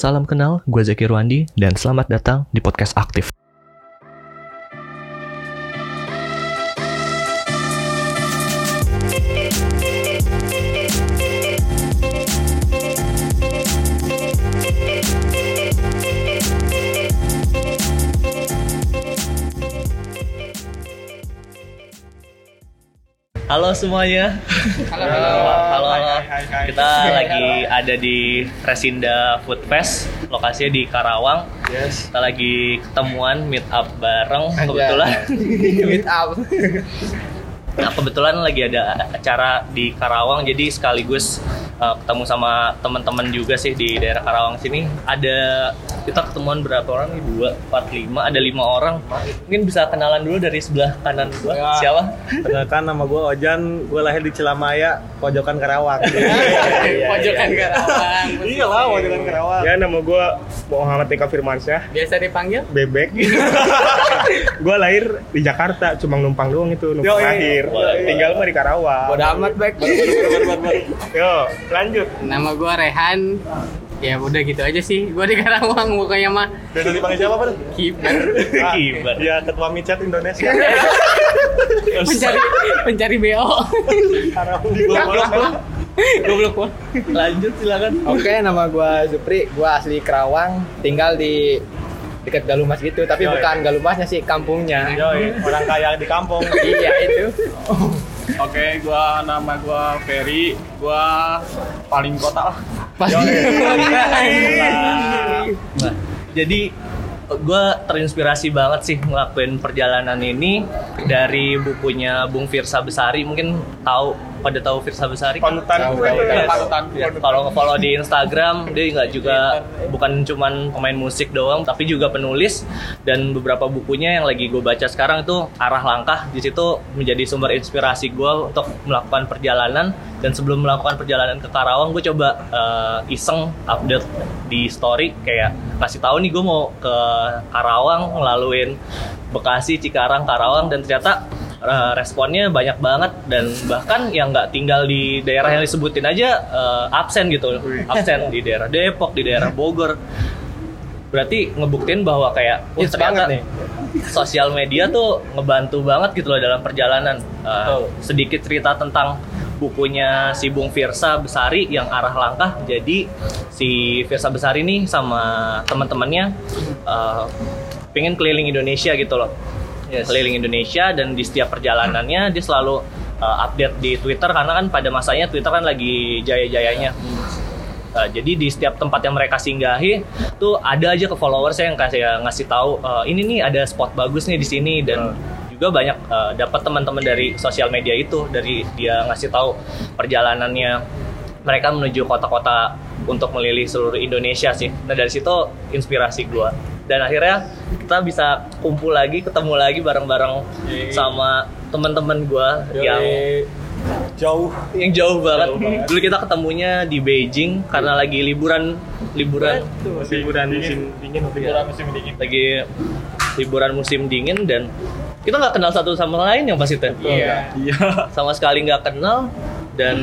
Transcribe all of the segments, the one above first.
Salam kenal, gue Zaki Ruandi, dan selamat datang di podcast Aktif. Halo semuanya. Halo, Halo, halo. Hai, hai, hai. Kita lagi ada di Resinda Food Fest, lokasinya di Karawang. Yes. Kita lagi ketemuan meet up bareng kebetulan. Meet up. Nah, kebetulan lagi ada acara di Karawang, jadi sekaligus uh, ketemu sama teman-teman juga sih di daerah Karawang sini. Ada kita ketemuan berapa orang nih? Dua, empat, lima. Ada lima orang. Mungkin bisa kenalan dulu dari sebelah kanan gua. Ya. Siapa? Perkenalkan nama gue Ojan, gue lahir di Cilamaya, pojokan Karawang. Pojokan Karawang. iya lah, pojokan Karawang. Ya nama gue Muhammad Eka Firmansyah, Biasa dipanggil? bebek. gue lahir di Jakarta, cuma numpang doang itu, numpang lahir. Tinggal mah di Karawang. Bodo amat, Bek. Yo, lanjut. Nama gua Rehan. Ya udah gitu aja sih. Gua di Karawang pokoknya mah Biasa dipanggil siapa, Pak? kiper. Kiper. Ya, ketua micat Indonesia. pencari pencari BO. Karawang di Goblok. Goblok gua. Lanjut silakan. Oke, nama gua Supri, gua asli Kerawang, tinggal di dekat Galumas gitu, tapi Yoi. bukan Galumasnya sih, kampungnya. Yoi, orang kaya di kampung. iya itu. Oke, gua nama gua Ferry, gua paling kota lah. Pasti. Nah, jadi gue terinspirasi banget sih ngelakuin perjalanan ini dari bukunya Bung Firsa Besari. Mungkin tahu pada tahu Firsa Besari? Panutan. Tahu, tahu, tahu. Panutan. Ya, kalau nge-follow di Instagram dia nggak juga bukan cuman pemain musik doang tapi juga penulis dan beberapa bukunya yang lagi gue baca sekarang itu arah langkah di situ menjadi sumber inspirasi gue untuk melakukan perjalanan dan sebelum melakukan perjalanan ke Karawang gue coba eh, iseng update di story kayak ngasih tahu nih gue mau ke Karawang ngelaluin Bekasi, Cikarang, Karawang dan ternyata eh, responnya banyak banget dan bahkan yang nggak tinggal di daerah yang disebutin aja eh, absen gitu. Absen di daerah Depok di daerah Bogor. Berarti ngebuktiin bahwa kayak oh, Hits ternyata nih. sosial media tuh ngebantu banget gitu loh dalam perjalanan. Eh, Betul. sedikit cerita tentang bukunya si Bung Firsa Besari yang arah langkah jadi si Firsa Besari nih sama teman-temannya eh, pengen keliling Indonesia gitu loh keliling Indonesia dan di setiap perjalanannya dia selalu uh, update di Twitter karena kan pada masanya Twitter kan lagi jaya-jayanya. Uh, jadi di setiap tempat yang mereka singgahi tuh ada aja ke followers yang kasih ngasih tahu uh, ini nih ada spot bagus nih di sini dan juga banyak uh, dapat teman-teman dari sosial media itu dari dia ngasih tahu perjalanannya. Mereka menuju kota-kota untuk melilih seluruh Indonesia sih. Nah dari situ inspirasi gua dan akhirnya kita bisa kumpul lagi, ketemu lagi bareng-bareng sama teman-teman gua yang Jauh. yang jauh banget. Dulu kita ketemunya di Beijing karena lagi liburan liburan Liburan musim dingin. Liburan musim dingin. lagi liburan musim dingin dan kita nggak kenal satu sama lain yang pasti teh. Iya. Iya. Sama sekali nggak kenal dan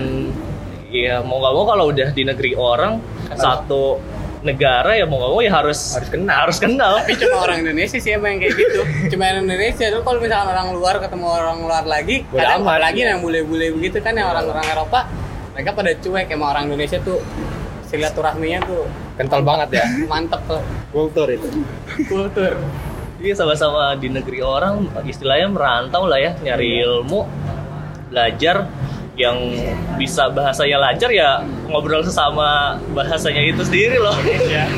ya mau nggak mau kalau udah di negeri orang satu negara ya mau nggak mau ya harus harus kenal harus kenal. Tapi cuma orang Indonesia sih emang yang kayak gitu. Cuma orang Indonesia tuh kalau misalkan orang luar ketemu orang luar lagi, Bodo kadang amat, apalagi iya. yang bule-bule begitu kan yang orang-orang Eropa, mereka pada cuek emang orang Indonesia tuh silaturahminya tuh Kental banget ya. mantep tuh Kultur itu. kultur. Iya sama-sama di negeri orang istilahnya merantau lah ya nyari ilmu belajar yang bisa bahasanya lancar ya ngobrol sesama bahasanya itu sendiri loh. Eh,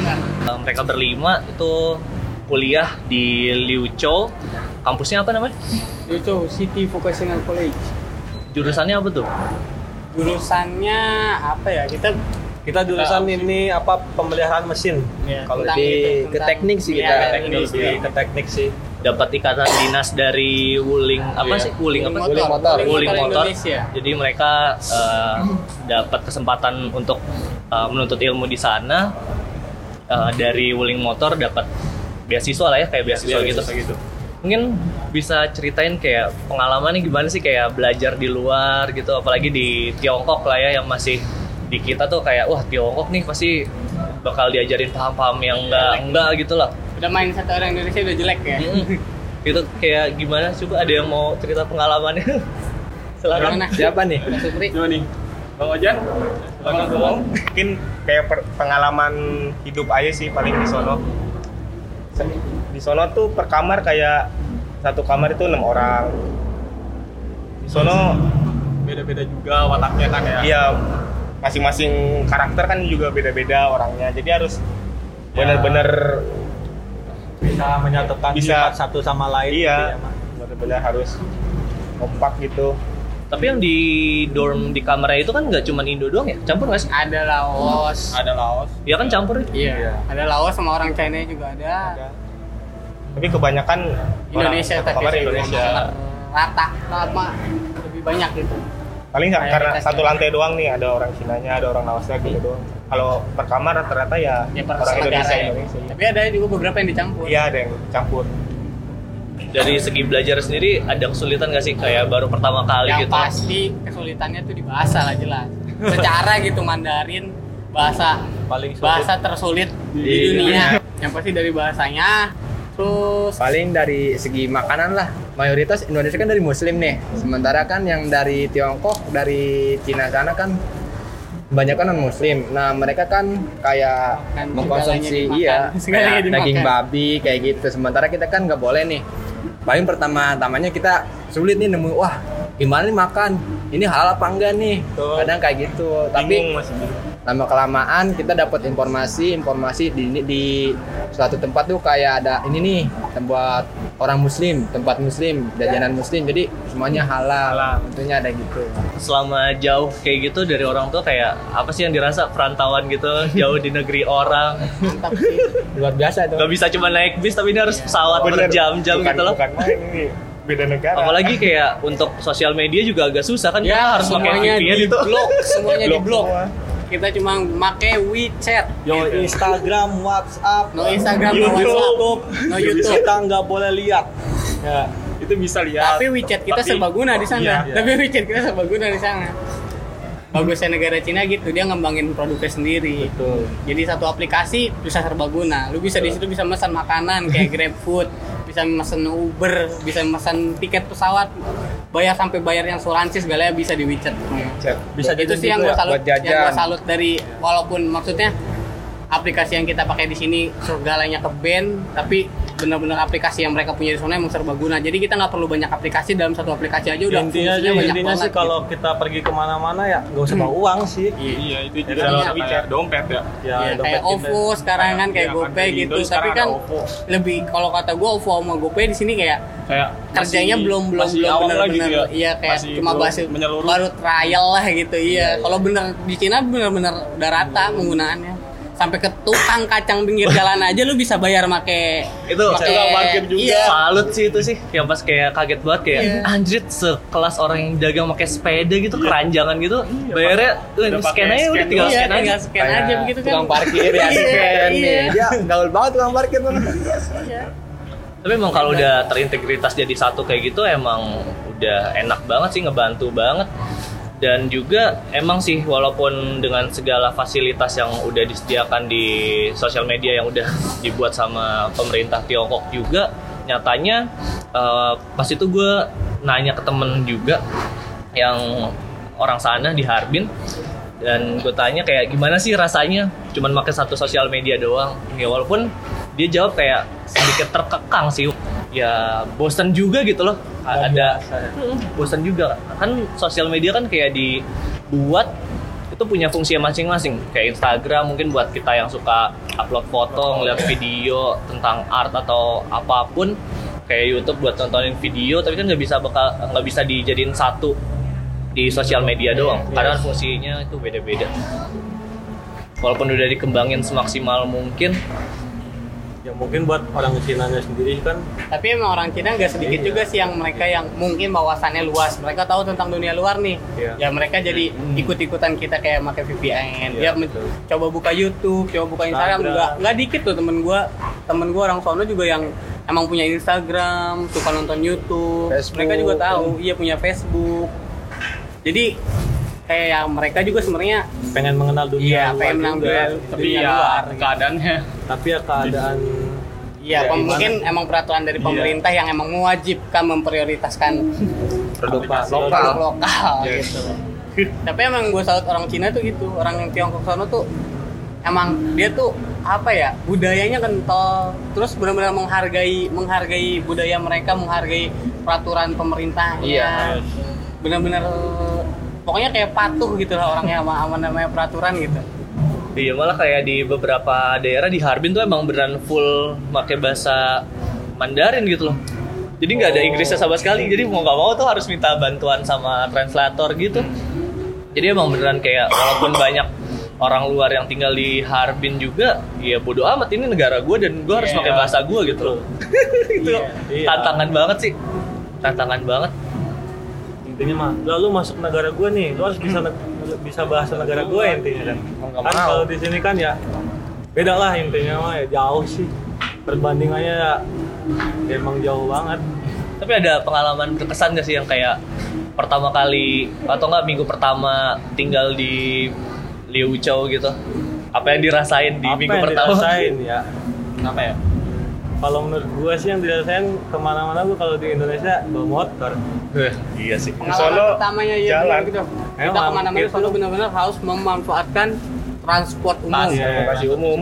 Mereka berlima itu kuliah di Liu Chou. Kampusnya apa namanya? Itu City Vocational College. Jurusannya apa tuh? Jurusannya apa ya? Kita Kita jurusan ini apa pemeliharaan mesin. Kalau tentang Lebih itu, ke teknik sih Iya, kita. ke teknik. lebih ke teknik sih. Dapat ikatan dinas dari Wuling apa Iya. sih? Wuling apa? Wuling Wuling motor. Wuling motor. Indonesia. Jadi mereka eh, dapat kesempatan untuk eh, menuntut ilmu di sana Eh, dari Wuling Motor dapat beasiswa lah ya kayak beasiswa gitu. gitu. Mungkin bisa ceritain kayak pengalamannya gimana sih kayak belajar di luar gitu apalagi di Tiongkok lah ya yang masih di kita tuh kayak wah Tiongkok nih pasti bakal diajarin paham-paham yang enggak enggak gitu lah Udah main satu orang Indonesia udah jelek ya. itu kayak gimana coba ada yang mau cerita pengalamannya silakan Gimana? Siapa nih? Supri. Coba nih. Bang Ojan. Bang. Mungkin kayak per- pengalaman hidup aja sih paling di sono. Di sono tuh per kamar kayak satu kamar itu enam orang. Di sono Beda-beda juga wataknya kan ya. Iya, masing-masing karakter kan juga beda-beda orangnya. Jadi harus Ya. Bisa menyatukan Bisa. sifat satu sama lain gitu iya, ya, Mak. benar-benar harus kompak gitu. tapi yang di dorm di kamarnya itu kan nggak cuma Indo doang ya campur nggak sih Ada Laos. Ada Laos. ya kan campur ya? Iya. Ada Laos sama orang China juga ada. Ada. Tapi kebanyakan Indonesia tapi kamar sih, Indonesia. rata sama lebih banyak gitu. Paling nggak karena satu lantai doang nih ada orang Cinanya, ada orang Laosnya gitu doang. Kalau per kamar rata-rata ya, Ya per orang Indonesia ya. Indonesia. iya. Tapi ada juga beberapa yang dicampur. Iya ada yang campur. dari segi belajar sendiri ada kesulitan nggak sih kayak baru pertama kali yang gitu pasti kesulitannya tuh di bahasa lah jelas. Secara gitu Mandarin bahasa paling sulit bahasa tersulit di, Di dunia. Yang pasti dari bahasanya. Terus Paling dari segi makanan lah. Mayoritas Indonesia kan dari Muslim nih. Sementara kan yang dari Tiongkok, dari Cina sana kan banyak kan non Muslim. Nah mereka kan kayak Makan mengkonsumsi dimakan. iya kayak daging babi kayak gitu. Sementara kita kan nggak boleh nih. Paling pertama tamanya kita sulit nih nemu wah gimana nih makan ini halal apa enggak nih Betul. kadang kayak gitu tapi bingung. Lama kelamaan kita dapat informasi informasi di di suatu tempat tuh kayak ada ini nih tempat orang muslim tempat muslim jajanan muslim jadi semuanya halal, Halal. tentunya ada gitu selama jauh kayak gitu dari orang tua kayak apa sih yang dirasa perantauan gitu jauh di negeri orang mantap sih. luar biasa itu nggak bisa cuma naik bis tapi ini harus pesawat Bener. berjam-jam gitu loh Bukan main ini beda negara. apalagi kayak untuk sosial media juga agak susah kan kita Ya, harus pakai semuanya VPN di itu blok, semuanya di Blok blok. semua. Kita cuma make WeChat, yo Instagram WhatsApp no Instagram, no YouTube. WhatsApp, no YouTube. kita nggak boleh lihat Ya, itu bisa lihat. Tapi WeChat kita Tapi- serbaguna di sana. Iya. Tapi WeChat kita serbaguna di sana. Bagusnya negara Cina gitu, dia ngembangin produknya sendiri. Betul. Jadi satu aplikasi bisa serbaguna. Lu bisa di situ bisa pesan makanan kayak GrabFood, bisa pesan Uber, bisa pesan tiket pesawat, bayar sampai bayar yang asuransi segalanya bisa di WeChat. Chat. bisa itu sih yang juga gue salut, buat jajan. yang gua salut dari walaupun maksudnya aplikasi yang kita pakai di sini segalanya ke band, tapi benar-benar aplikasi yang mereka punya di sana emang serbaguna. Jadi kita nggak perlu banyak aplikasi dalam satu aplikasi aja udah intinya sih banyak intinya banget. sih kalau gitu. kita pergi ke mana-mana ya nggak usah bawa uang sih Iya. Iya, itu juga WeChat. kayak dompet ya. ya Ya, dompet kayak kita. OVO sekarang kan kayak Iya, kan, GoPay di gitu, tapi kan lebih kalau kata gue OVO sama GoPay di sini kayak Kayak kerjanya masih- belum belum masih belum awam benar lah gitu benar ya. iya kayak Masih cuma belum baru menyeluruh. baru trial lah gitu iya kalau bener di Cina bener-bener udah rata penggunaannya sampai ke tukang kacang pinggir jalan aja lu bisa bayar make itu make- tukang parkir juga. iya. salut sih itu sih. Yang pas kayak kaget banget kayak Iya. anjrit sekelas orang yang dagang pakai sepeda gitu keranjangan gitu bayarnya tuh Udah scan aja udah scan tinggal iya, scan aja. Tinggal scan Kayak aja begitu kan. tukang parkir ya Iya, scan nih. Iya. dia gaul banget tukang parkir tuh. tapi emang kalau udah terintegritas jadi satu kayak gitu emang udah enak banget sih ngebantu banget dan juga emang sih walaupun dengan segala fasilitas yang udah disediakan di sosial media yang udah dibuat sama pemerintah Tiongkok juga nyatanya eh, pas itu gue nanya ke temen juga yang orang sana di Harbin dan gue tanya kayak gimana sih rasanya? Cuman pakai satu sosial media doang. Ya walaupun dia jawab kayak sedikit terkekang sih ya bosan juga gitu loh. A- ada bosan juga. Kan sosial media kan kayak dibuat itu punya fungsi masing-masing. Kayak Instagram mungkin buat kita yang suka upload foto ngeliat video tentang art atau apa pun. Kayak YouTube buat nontonin video tapi kan nggak bisa bakal nggak bisa dijadiin satu di sosial media doang. Karena kan fungsinya itu beda-beda. Walaupun udah dikembangin semaksimal mungkin ya mungkin buat orang Cina sendiri kan. Tapi emang orang Cina nggak sedikit juga sih yang mereka yang mungkin wawasannya luas. Mereka tahu tentang dunia luar nih. Iya. ya mereka jadi ikut-ikutan kita kayak pakai VPN Iya, dia men- betul. coba buka YouTube coba buka Instagram. Instagram. nggak nggak dikit tuh temen gua. Temen gua orang sono juga yang emang punya Instagram suka nonton YouTube. Facebook. mereka juga tahu. iya punya Facebook. Jadi kayak mereka juga sebenarnya pengen mengenal dunia iya luar pengen menang juga. Tapi dunia ya luar keadaannya tapi ya keadaan Iya, Ya, pem- gimana? mungkin emang peraturan dari pemerintah yang emang mewajibkan memprioritaskan Produk lokal. produk lokal gitu. Tapi emang gue salut orang Cina tuh gitu, orang yang Tiongkok sono tuh emang dia tuh apa ya budayanya kental, terus benar-benar menghargai menghargai budaya mereka, menghargai peraturan pemerintahnya. Iya. Benar-benar pokoknya kayak patuh gitu lah orangnya sama, sama namanya peraturan gitu. Iya malah kayak di beberapa daerah di Harbin tuh emang beneran full pakai bahasa Mandarin gitu loh. Jadi nggak ada Inggrisnya sama sekali. Jadi mau nggak mau tuh harus minta bantuan sama translator gitu. Jadi emang beneran kayak walaupun banyak orang luar yang tinggal di Harbin juga, ya bodo amat ini negara gue dan gue harus Iya. pakai bahasa gue gitu loh. itu Iya. tantangan banget sih. Tantangan banget. Intinya mah lalu masuk negara gue nih lu harus bisa bisa bahasa negara gue intinya kan Mau nggak kan kalau di sini kan ya beda lah intinya mah ya jauh sih perbandingannya ya, emang jauh banget Tapi ada pengalaman berkesan gak sih yang kayak pertama kali atau enggak minggu pertama tinggal di Liuzhou gitu? Apa yang dirasain di apa minggu yang pertama? dirasain ya Apa ya? Kalau menurut gue sih yang dirasain ke mana-mana gue kalau di Indonesia bawa motor iya sih. Pengalaman pertamanya ya jalan. benar gitu. Kita ke mana-mana gitu. selalu benar-benar harus memanfaatkan transport umum. Tas, transportasi umum.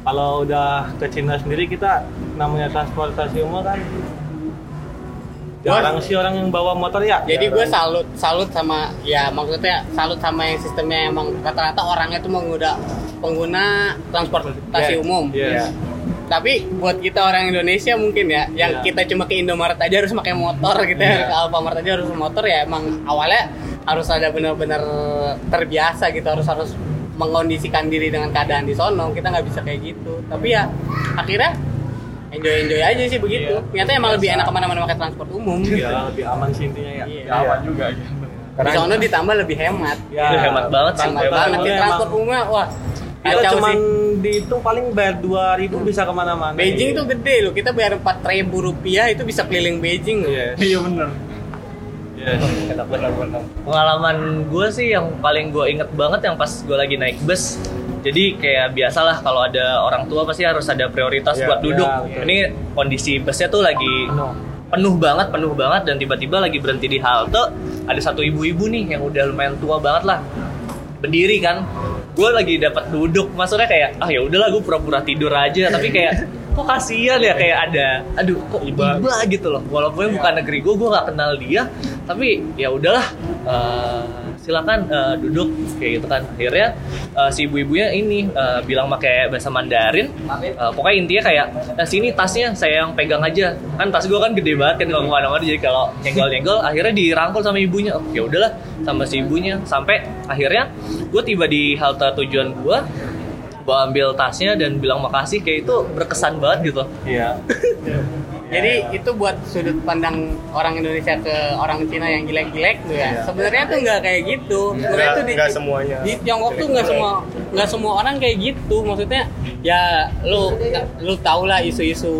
kalau udah ke Cina sendiri kita namanya transportasi umum kan jarang sih orang yang bawa motor ya Jadi gue salut salut sama ya maksudnya salut sama yang sistemnya emang rata-rata orangnya tuh mengguna pengguna transportasi Yeah. umum. Yes. Tapi buat kita orang Indonesia mungkin ya, yang Yeah. kita cuma ke Indomaret aja harus pakai motor gitu ya, ke Alfamart aja harus motor ya emang awalnya harus ada benar-benar terbiasa gitu, harus harus mengkondisikan diri dengan keadaan di sono. Kita nggak bisa kayak gitu. Tapi ya akhirnya enjoy enjoy aja sih begitu. Iya. Ternyata emang lebih enak ke mana-mana pakai transport umum. ya lebih aman sih intinya ya Iya. aman juga gitu. Di sono ditambah lebih hemat. Ya, Itu hemat banget sih. Hemat Hemat banget ya emang. transport umumnya wah. Kita Kacau cuman sih. dihitung paling bayar 2000 bisa ke mana-mana Beijing tuh gede loh. Kita bayar 4000 rupiah itu bisa keliling Beijing. loh. Yes. Iya bener. Yes. Benar-benar. Pengalaman gue sih yang paling gue inget banget yang pas gue lagi naik bus. Jadi kayak biasalah kalau ada orang tua pasti harus ada prioritas Iya, buat duduk. iya, betul. Ini kondisi busnya tuh lagi penuh banget, penuh banget dan tiba-tiba lagi berhenti di halte. Ada satu ibu-ibu nih yang udah lumayan tua banget lah. Berdiri kan. Gue lagi dapat duduk. Maksudnya kayak ah ya udahlah gue pura-pura tidur aja tapi kayak kok kasihan ya kayak ada aduh kok iba, gitu loh walaupun bukan negeri gue gue gak kenal dia tapi ya udahlah eh, silakan eh, duduk kayak gitu kan. Akhirnya eh, si ibu-ibunya ini eh, bilang pakai bahasa Mandarin. Eh, pokoknya intinya kayak "Eh, sini tasnya saya yang pegang aja. Kan tas gue kan gede banget kan kalau ke mana-mana. Jadi kalau nyenggol-nyenggol akhirnya dirangkul sama ibunya. Oh, ya udahlah sama si ibunya. Sampai akhirnya gue tiba di halte tujuan gue gue ambil tasnya dan bilang makasih kayak itu berkesan banget gitu. Iya. Jadi itu buat sudut pandang orang Indonesia ke orang Cina yang gilek-gilek tuh ya. Sebenarnya tuh nggak kayak gitu. Sebenarnya Nggak- tuh di, semuanya. Di Tiongkok tuh nggak semua nggak semua orang kayak gitu. Maksudnya ya lu lu tau lah isu-isu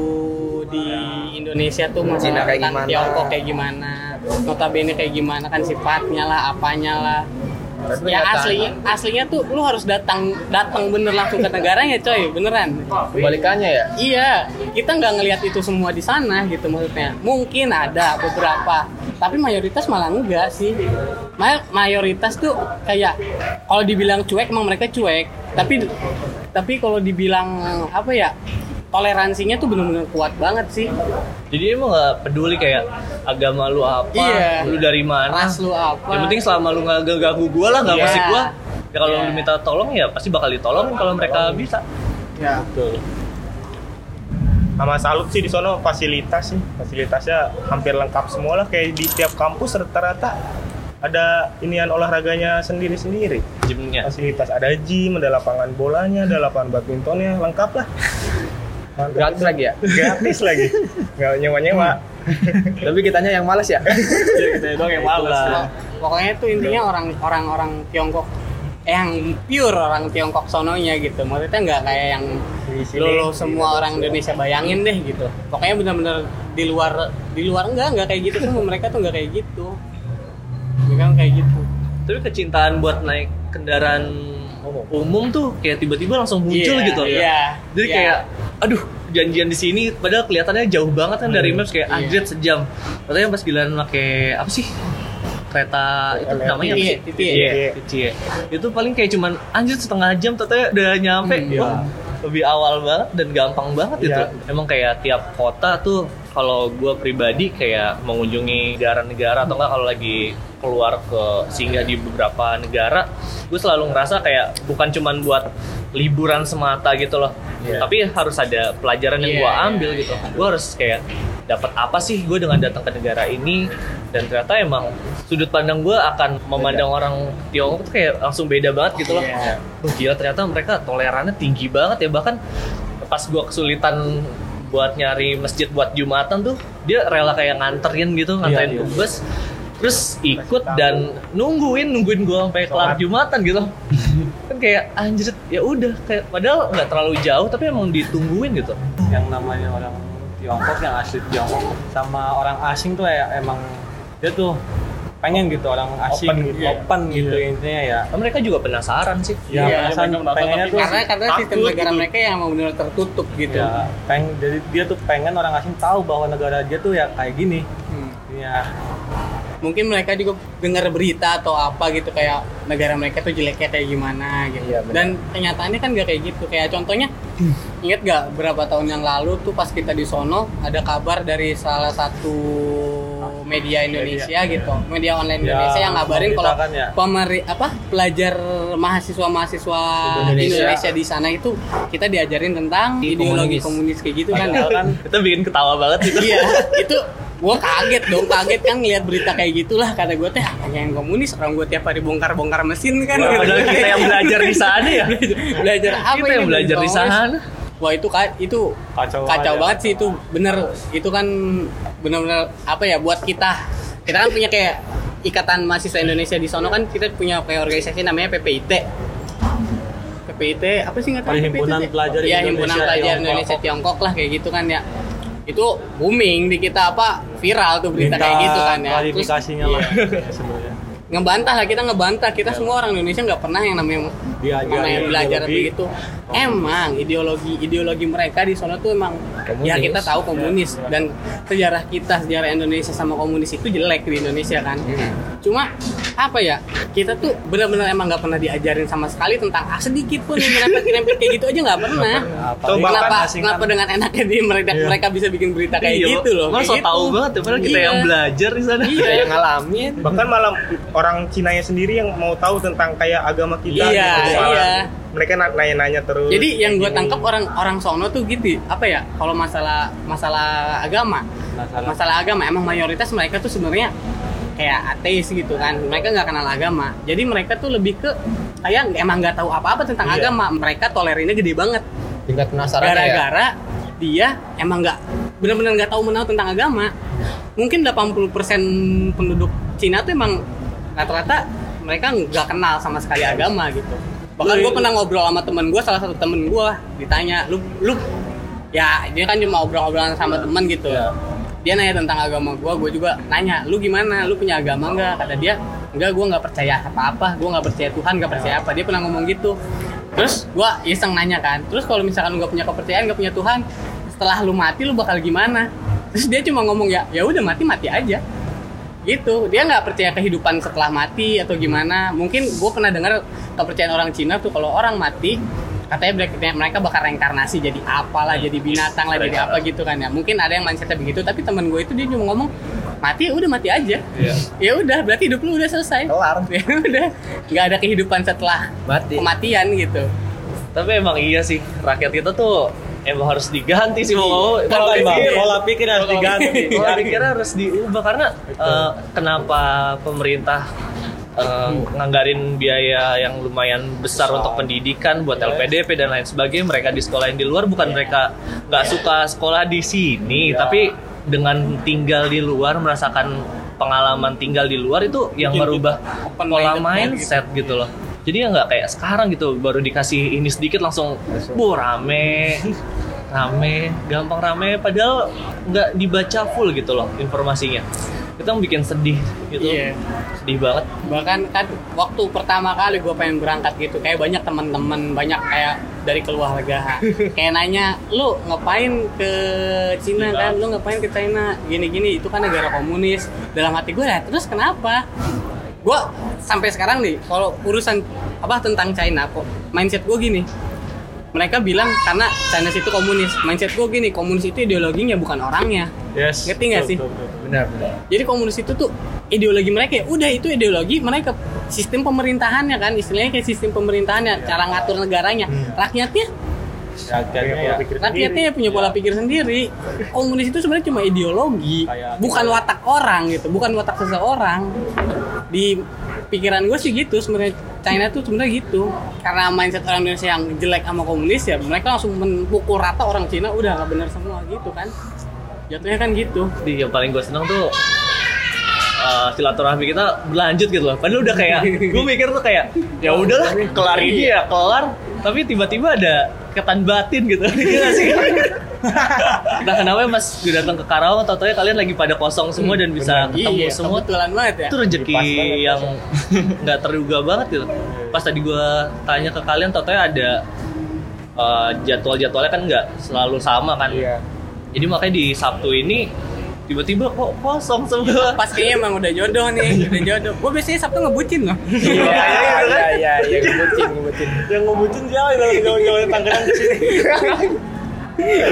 di Indonesia tuh masalah Cina kayak gimana. Tiongkok kayak gimana, notabene kayak gimana kan sifatnya lah, apanya lah. Ya aslinya aslinya tuh lu harus datang datang bener langsung ke negaranya coy beneran Kebalikannya ya. Iya, kita nggak ngelihat itu semua di sana gitu maksudnya. Mungkin ada beberapa, tapi mayoritas malah enggak sih. May- mayoritas tuh kayak kalau dibilang cuek emang mereka cuek, tapi tapi kalau dibilang apa ya toleransinya tuh bener-bener kuat banget sih. jadi emang gak peduli kayak agama lu apa Iya. lu dari mana Ras lu apa? yang penting selama lu nggak ganggu gue lah nggak Iya. musik gue ya kalau Iya. lu minta tolong ya pasti bakal ditolong kalau mereka bisa Ya. Betul. Sama salut sih di sono fasilitas sih. Fasilitasnya hampir lengkap semua lah kayak di tiap kampus rata-rata ada inian olahraganya sendiri-sendiri. gymnya Fasilitas ada gym, ada lapangan bolanya, ada lapangan badmintonnya, lengkap lah. Mantap Gratis itu. lagi ya. Gratis lagi. Nggak nyewa-nyewa. Tapi kitanya yang malas ya. Iya, kita doang yang malas. Pokok- Pokoknya tuh intinya orang orang orang Tiongkok eh, yang pure orang Tiongkok sononya gitu. Maksudnya nggak kayak yang lo semua orang Indonesia bayangin deh gitu. Pokoknya benar-benar di luar di luar enggak enggak kayak gitu semua mereka tuh enggak kayak gitu. Mereka kayak gitu. tapi kecintaan buat naik kendaraan umum tuh kayak tiba-tiba langsung muncul Iya, gitu iya, jadi iya. kayak aduh janjian di sini padahal kelihatannya jauh banget kan dari maps kayak Iya. anjir sejam katanya pas giliran pakai apa sih kereta itu LRT. namanya apa sih? Iya. Itu paling kayak cuman anjir setengah jam ternyata udah nyampe. Hmm, Wah, lebih awal banget dan gampang banget itu. Iya. Emang kayak tiap kota tuh kalau gue pribadi kayak mengunjungi negara-negara atau enggak kalau lagi keluar ke singgah di beberapa negara, gue selalu ngerasa kayak bukan cuman buat liburan semata gitu loh, Iya. tapi harus ada pelajaran yang Iya, gue ambil gitu. Gue harus kayak dapat apa sih gue dengan datang ke negara ini dan ternyata emang sudut pandang gue akan memandang orang Tiongkok tuh kayak langsung beda banget gitu loh. Iya. Wah, gila ternyata mereka tolerannya tinggi banget ya bahkan pas gue kesulitan buat nyari masjid buat jumatan tuh dia rela kayak nganterin gitu nganterin Iya, ke bus terus ikut dan nungguin nungguin gue sampai kelar jumatan gitu kayak anjir ya udah kayak padahal nggak terlalu jauh tapi emang ditungguin gitu yang namanya orang Tiongkok yang asli Tiongkok sama orang asing tuh ya emang dia tuh pengen gitu orang asing Open gitu, gitu. open gitu intinya ya. Nah, mereka juga penasaran sih Ya, Iya, pengennya tapi tuh karena karena sistem negara gitu. mereka yang mau benar tertutup gitu ya peng jadi dia tuh pengen orang asing tahu bahwa negara dia tuh ya kayak gini. Hmm. Ya, mungkin mereka juga dengar berita atau apa gitu kayak negara mereka tuh jeleknya kayak gimana gitu. Iya, dan kenyataannya kan gak kayak gitu. Kayak contohnya inget gak berapa tahun yang lalu tuh pas kita di sono ada kabar dari salah satu media Indonesia gitu. Media online Ya, Indonesia yang ngabarin kalau memberitakan ya. pemeri apa pelajar mahasiswa mahasiswa Indonesia. Indonesia. di sana itu kita diajarin tentang ideologi komunis, kayak gitu kan padahal kan kita bikin ketawa banget gitu iya itu gue kaget dong kaget kan ngeliat berita kayak gitulah. Kata gue teh apa yang komunis? Orang gue tiap hari bongkar bongkar mesin kan. Padahal kita yang belajar di sana ya? Belajar apa kita yang belajar di sana. wah itu itu Kacau kacau, banget ya. banget sih itu bener. Itu kan bener-bener apa ya buat kita. Kita kan punya kayak ikatan mahasiswa Indonesia di sono kan kita punya kayak organisasi namanya PPIT PPIT apa sih nggak tahu? Perhimpunan PPIT? Pelajar Iya, himpunan Indonesia pelajar Tiongkok. Indonesia Tiongkok lah kayak gitu kan ya itu booming di kita apa viral tuh berita minta kayak gitu kan ya. Terus, klarifikasinya lah iya, sebenarnya. ngebantah lah kita ngebantah. Kita semua orang Indonesia nggak pernah yang namanya Diajarin namanya belajar ideologi. begitu emang ideologi ideologi mereka di sana tuh emang ya Komunis. kita tahu komunis. Dan sejarah kita sejarah Indonesia sama komunis itu jelek di Indonesia kan. Cuma apa ya kita tuh benar-benar emang nggak pernah diajarin sama sekali tentang ah, sedikit pun yang nyerempet kayak gitu aja nggak pernah kenapa kan asing kenapa kan- dengan enaknya di mereka mereka bisa bikin berita kayak Iya, gitu loh Masa tahu gitu. banget ya, padahal kita Iya. yang belajar di sana. Iya. yang ngalamin bahkan malah orang Cina nya sendiri yang mau tahu tentang kayak agama kita Iya, gitu. Iya. mereka na- nanya-nanya terus Jadi yang gue Gini. tangkap orang orang sono tuh gitu, apa ya? Kalau masalah masalah agama, Masalah- masalah agama emang mayoritas mereka tuh sebenarnya kayak ateis gitu kan. Mereka nggak kenal agama. Jadi mereka tuh lebih ke kayak emang nggak tahu apa-apa tentang Iya. agama. Mereka tolerinnya gede banget. tingkat penasaran ya Gara-gara dia emang nggak benar-benar nggak tahu menahu tentang agama. Mungkin 80% penduduk Cina tuh emang rata-rata mereka nggak kenal sama sekali agama gitu. Bahkan gue pernah ngobrol sama temen gue, salah satu temen gue ditanya, lu, lu, ya dia kan cuma obrol-obrolan sama temen gitu. Dia nanya tentang agama gue, gue juga nanya, lu gimana, lu punya agama nggak? Kata dia, enggak, gue nggak percaya apa-apa, gue nggak percaya Tuhan, nggak percaya apa. Dia pernah ngomong gitu. Terus gue iseng nanya kan, terus kalau misalkan lu nggak punya kepercayaan, nggak punya Tuhan, setelah lu mati lu bakal gimana? Terus dia cuma ngomong ya, ya udah mati mati aja gitu dia nggak percaya kehidupan setelah mati atau gimana mungkin gue pernah dengar kepercayaan orang Cina tuh kalau orang mati katanya mereka- mereka bakal reinkarnasi jadi apalah jadi binatang lah jadi apa gitu kan ya. Mungkin ada yang mindsetnya begitu tapi temen gue itu dia cuma ngomong mati ya udah mati aja. Ya udah berarti hidup lu udah selesai. Kelar. ya udah nggak ada kehidupan setelah mati. kematian gitu. Tapi emang iya sih, rakyat kita tuh emang harus diganti sih mau. Pola Pola pikir, pikir, pola pikir harus diganti. pola pikirnya harus diubah karena eh, kenapa pemerintah eh, nganggarin biaya yang lumayan besar untuk pendidikan buat LPDP dan lain sebagainya. Mereka di sekolah yang di luar bukan mereka nggak suka sekolah di sini tapi dengan tinggal di luar merasakan pengalaman tinggal di luar itu yang merubah pola minded mindset gitu loh. Jadi ya nggak kayak sekarang gitu baru dikasih ini sedikit langsung bu rame rame gampang rame. Padahal nggak dibaca full gitu loh informasinya itu yang bikin sedih gitu. Iya. sedih banget. Bahkan kan waktu pertama kali gue pengen berangkat gitu kayak banyak teman-teman banyak kayak dari keluarga. Kayak nanya lu ngapain ke Cina kan? Lu ngapain ke China? Gini-gini itu kan negara komunis. Dalam hati gue ya terus kenapa? Gue sampai sekarang nih kalau urusan apa tentang China kok mindset gue gini mereka bilang karena China itu komunis. Mindset gue gini komunis itu ideologinya bukan orangnya. Yes. Ngerti nggak sih? betul, betul. benar benar. Jadi komunis itu tuh ideologi mereka ya. Udah itu ideologi mereka. Sistem pemerintahannya kan istilahnya kayak sistem pemerintahannya cara ngatur negaranya. Rakyatnya? Rakyatnya ya. rakyatnya ya punya pola pikir sendiri. Komunis itu sebenarnya cuma ideologi Kayak- bukan watak orang gitu bukan watak seseorang. Di pikiran gue sih gitu sebenarnya China tuh sebenarnya gitu karena mindset orang Indonesia yang jelek sama komunis ya mereka langsung memukul rata orang Cina udah nggak benar semua gitu kan jatuhnya kan gitu di yang paling gue seneng tuh eh, silaturahmi kita berlanjut gitu loh. Padahal udah kayak gue mikir tuh kayak ya udahlah kelar ini ya kelar. Tapi tiba-tiba ada ketan batin gitu. Iya nggak sih? Nah kenapa pas gue datang ke Karawang tau kalian lagi pada kosong semua dan bisa ketemu iya semua kebetulan banget ya itu rezeki banget, yang nggak terduga banget gitu. Pas tadi gue tanya ke kalian, tau ada eh, jadwal-jadwalnya kan nggak selalu sama kan. Iya. Jadi makanya di Sabtu ini tiba-tiba kok kosong semua. pas kayaknya emang udah jodoh nih udah jodoh gue biasanya sabtu ngebucin loh iya iya iya iya ngebucin ngebucin Yang ngebucin siapa kalau gawe-gawe Tangerang ke sini?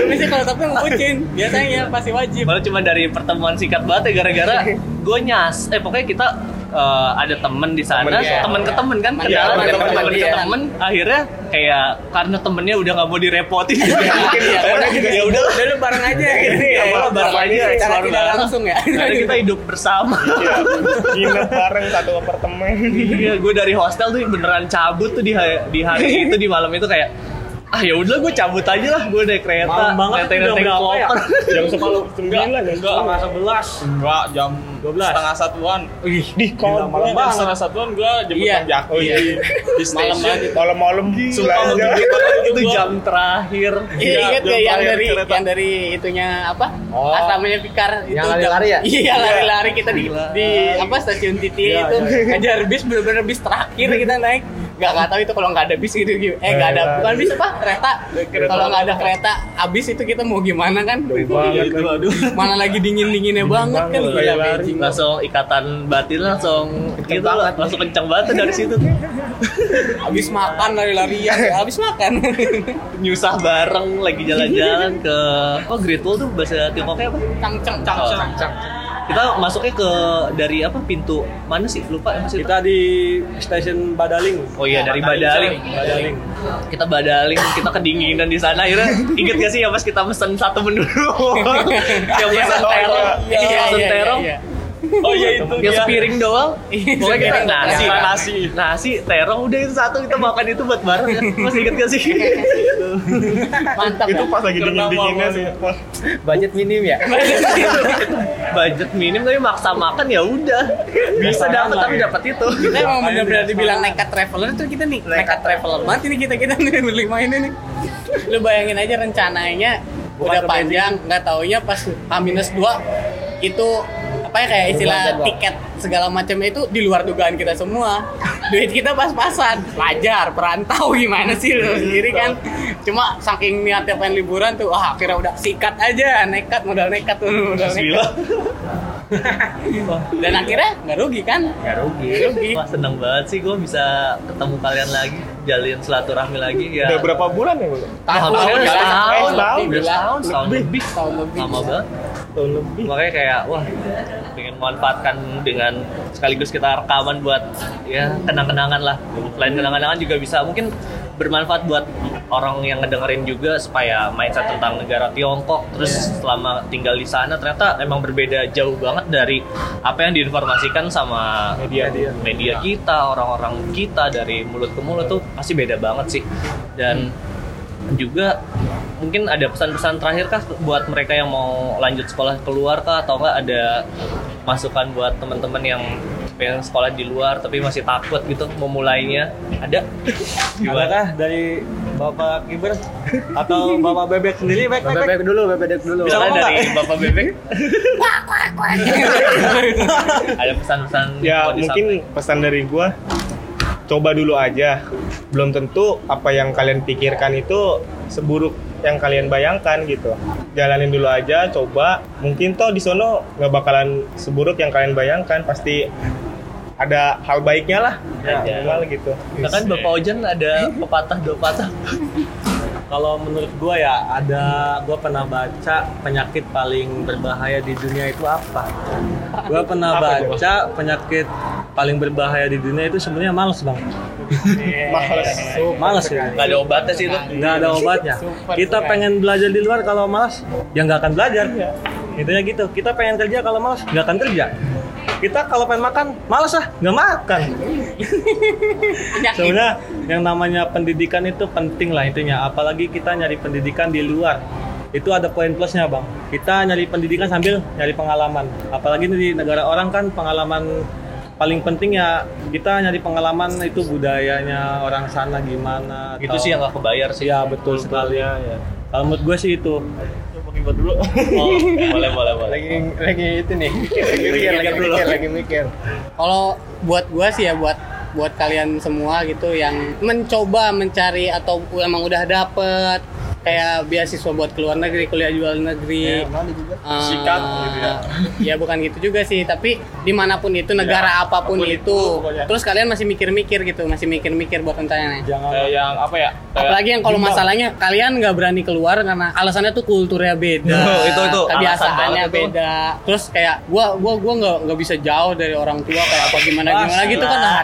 biasanya kalau sabtu ngebucin biasanya pasti wajib Malah cuma dari pertemuan singkat banget ya gara-gara gue nyas. Eh pokoknya kita eh, ada temen di sana, Temen, iya. temen ke temen kan, Temen, kenalan temen, temen, temen, temen ke iya. temen. Akhirnya kayak karena temennya udah nggak mau direpotin, Mungkin ya, Akhirnya udah ya udah udah bareng aja gitu ya udah bareng aja keluar tidak langsung ya Akhirnya kita hidup bersama. Iya. Nginep bareng satu apartemen. Iya, gue dari hostel tuh beneran cabut tuh di hari, di hari itu di malam itu kayak ah ya udah gue cabut aja lah gue naik kereta Malam banget nenteng-nenteng jam berapa ya? Jam sepuluh sembilan ya. Enggak, setengah sebelas. Enggak, jam 12. setengah satuan. Di Gila, kau malam jam setengah satuan gua jemput Iya. Jack. Oh iya. Di Malam banget. malam-malam Sumpah belanja. menggigit banget itu jam terakhir Iya, Iya, inget jam gak yang dari yang dari itunya apa? Oh. Asramanya Fikar itu Yang lari-lari ya? Iya, lari-lari kita di, di apa stasiun Titi Iya, itu iya. ngajar bis bener-bener bis terakhir kita naik. Gak nggak tahu itu kalau nggak ada bis gitu gitu. Eh nggak ada bukan bis apa? Kereta. Kalau nggak ada kereta habis itu kita mau gimana kan? banget Itu, aduh. Mana lagi dingin-dinginnya banget kan banget, gila. Beijing. langsung ikatan batin langsung gitu banget. langsung kencang banget dari situ Habis makan lari-larian, habis makan. nyusah bareng lagi jalan-jalan ke oh Great Wall tuh bahasa Tiongkoknya apa? Cangceng, Oh, cangceng. Kita masuknya ke dari apa pintu mana sih lupa ya masih Kita di stasiun Badaling. Oh iya dari Badaling. Badaling. Kita Badaling, kita kedinginan di sana akhirnya inget gak sih ya pas kita mesen satu menu yang mesen Oh, terong, iya. Iya, mesen iya, terong, iya. Oh iya itu yang dia. sepiring doang. Iya, Pokoknya kita nasi, Nasi. nasi, nasi, terong udah itu satu kita makan itu buat bareng ya. Masih inget gak sih? Mantap Itu pas lagi dingin-dinginnya sih. Budget minim ya Budget minim tapi maksa makan ya udah. Bisa dapat tapi dapat itu. kita emang benar-benar dibilang nekat traveler tuh kita nih nekat traveler banget ini kita kita nih berlima ini nih lu bayangin aja rencananya udah panjang nggak taunya pas H-2 itu apa ya kayak istilah tiket segala macam itu di luar dugaan kita semua. Duit kita pas-pasan. Pelajar perantau gimana sih lu sendiri kan? cuma saking niatnya pengen liburan tuh wah akhirnya udah sikat aja nekat modal nekat tuh modal nekat. Dan akhirnya nggak rugi kan? Nggak rugi. Rugi. Wah seneng banget sih gue bisa ketemu kalian lagi, jalin silaturahmi lagi ya. Udah berapa bulan ya, tahun Tahun, tahun setahun, tahun. Tahun, udah setahun, setahun lebih, tahun lebih. Lama banget. Tahun lebih. Makanya kayak wah pengen manfaatkan dengan sekaligus kita rekaman buat ya kenang-kenangan lah. Selain kenang-kenangan juga bisa mungkin bermanfaat buat orang yang ngedengerin juga supaya mindset tentang negara Tiongkok terus selama tinggal di sana ternyata emang berbeda jauh banget dari apa yang diinformasikan sama Media. media kita orang-orang kita dari mulut ke mulut tuh pasti beda banget sih dan juga mungkin ada pesan-pesan terakhir kah buat mereka yang mau lanjut sekolah keluar kah atau enggak ada masukan buat teman-teman yang pengen sekolah di luar tapi masih takut gitu memulainya ada gimana dari Bapak Kiber atau Bapak Bebek sendiri baik, baik. Bebek dulu, bebek dulu. Bisa Misalnya ngomong dari? Bapak Bebek. Ada pesan-pesan Ya mungkin disampaikan? pesan dari gua coba dulu aja. Belum tentu apa yang kalian pikirkan itu seburuk yang kalian bayangkan gitu. Jalanin dulu aja, coba. Mungkin toh di sono nggak bakalan seburuk yang kalian bayangkan. Pasti ada hal baiknya lah. Ya. Minimal gitu. Nah, kan Bapak Ojan ada pepatah dua patah. Kalau menurut gua ya ada gua pernah baca penyakit paling berbahaya di dunia itu apa? Gua pernah Apa itu, baca penyakit paling berbahaya di dunia itu sebenarnya males bang. Males. Males ya. Nggak ada obatnya sih itu. Nggak ada obatnya. Super Kita pengen belajar di luar kalau malas ya nggak akan belajar. Intinya gitu. Kita pengen kerja kalau malas nggak akan kerja. Kita kalau pengen makan malas ah nggak makan. Sebenarnya yang namanya pendidikan itu penting lah intinya. Apalagi kita nyari pendidikan di luar. Itu ada poin plusnya bang. Kita nyari pendidikan sambil nyari pengalaman. Apalagi di negara orang kan pengalaman paling penting ya kita nyari pengalaman itu budayanya orang sana gimana. Itu atau- sih yang nggak kebayar sih. Iya betul sekali. Ya, ya. Kalau menurut gue sih itu. dulu. Oh, boleh boleh boleh. Lagi lagi itu nih. Lagi mikir, lagi mikir, lagi mikir. Kalau buat gua sih ya buat buat kalian semua gitu yang mencoba mencari atau emang udah dapet kayak beasiswa buat keluar negeri, kuliah di luar negeri. Eh, Sikat gitu ya. ya bukan gitu juga sih, tapi di mana pun itu negara apa pun, apa pun itu, itu, pokoknya. terus kalian masih mikir-mikir gitu, masih mikir-mikir buat rencananya. Jangan Kayak yang apa ya? Kayak Apalagi yang kalau masalahnya kalian nggak berani keluar karena alasannya tuh kulturnya beda, Oh, itu- itu kebiasaannya itu. beda. Terus kayak gua gua gua nggak nggak bisa jauh dari orang tua kayak apa gimana gimana gitu kan Lah.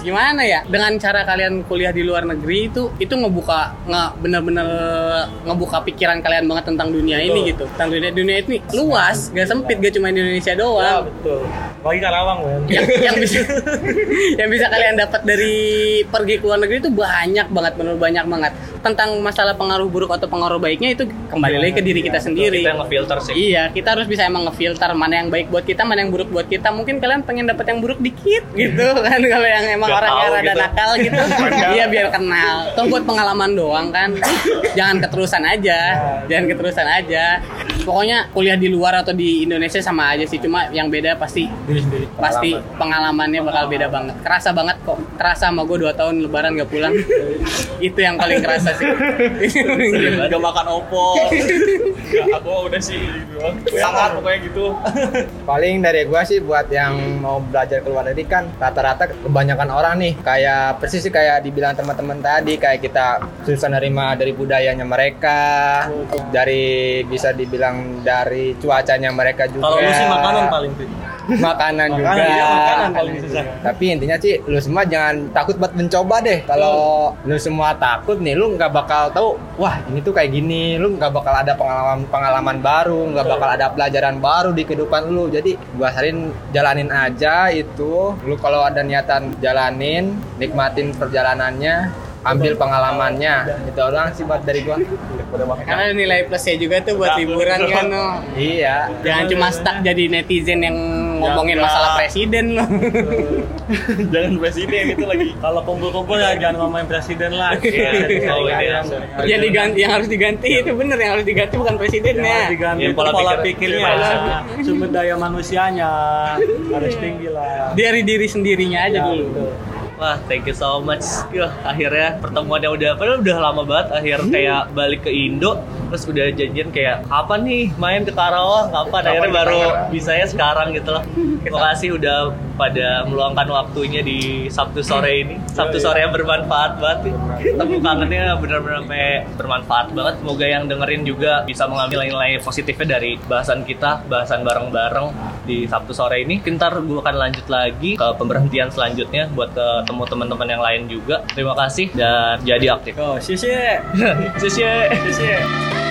Gimana ya? Dengan cara kalian kuliah di luar negeri itu itu ngebuka nggak bener-bener ngebuka pikiran kalian banget tentang dunia ini gitu. Tentang dunia dunia ini luas, gak sempit, gak cuma di Indonesia Ya doang. betul. Bagi Karawang men. yang, yang bisa yang bisa kalian dapat dari pergi ke luar negeri itu banyak banget menurut banyak banget tentang masalah pengaruh buruk atau pengaruh baiknya itu kembali lagi ke diri kita sendiri Kita yang ngefilter sih. iya kita harus bisa emang ngefilter mana yang baik buat kita mana yang buruk buat kita mungkin kalian pengen dapat yang buruk dikit gitu kan kalau yang emang orangnya rada gitu. nakal gitu. Iya biar kenal. Toh buat pengalaman doang kan. Jangan keterusan aja. Jangan keterusan aja. Pokoknya kuliah di luar atau di Indonesia sama aja sih. Cuma yang beda pasti pasti pengalamannya bakal beda banget. Kerasa banget kok. Kerasa sama gue dua tahun lebaran gak pulang. Itu yang paling kerasa sih. Gak makan opor. Gak, aku udah sih gitu. Sangat pokoknya gitu. Paling dari gua sih buat yang mau belajar ke luar negeri kan rata-rata kebanyakan orang nih kayak persis sih kayak dibilang teman-teman tadi kayak kita susah nerima dari budayanya mereka, dari bisa dibilang dari cuacanya mereka juga. Kalau lu sih makanan paling tuh. Makanan juga. Makanan, iya, makanan paling susah. Tapi intinya sih lu semua jangan takut buat mencoba deh. Kalau lu semua takut nih, lu nggak bakal tahu. Wah ini tuh kayak gini. Lu nggak bakal ada pengalaman pengalaman baru, nggak bakal ada pelajaran baru di kehidupan lu. Jadi gua sarin jalanin aja itu. Lu kalau ada niatan jalanin, nikmatin perjalanannya, ambil pengalamannya. Itu doang sih buat dari gua. karena ada nilai plusnya juga tuh buat liburan kan no. Iya. jangan cuma stuck jadi netizen yang ngomongin Jangan. masalah presiden loh Jangan presiden itu lagi. Kalau kumpul-kumpul ya jangan ngomongin presiden lah. Oh, iya. yang diganti yang harus diganti itu bener yang harus diganti bukan Yang presidennya harus diganti Ya, pola pola pikir- pikirnya, Iya. sumber daya manusianya harus tinggi lah. dari diri sendirinya aja Ya, dulu betul. Wah, thank you so much. Yah, akhirnya pertemuannya udah padahal udah lama banget akhir kayak balik ke Indo terus udah janjian kayak kapan nih main ke Karawang kapan akhirnya baru bisa ya sekarang gitu loh terima kasih udah pada meluangkan waktunya di Sabtu sore ini Sabtu sore yang bermanfaat banget nih. tepuk kangennya benar-benar sampai bermanfaat banget semoga yang dengerin juga bisa mengambil nilai positifnya dari bahasan kita bahasan bareng-bareng di Sabtu sore ini Ntar gue akan lanjut lagi ke pemberhentian selanjutnya buat ketemu teman-teman yang lain juga terima kasih dan jadi aktif Go, 谢谢， Sis, ya. 谢谢。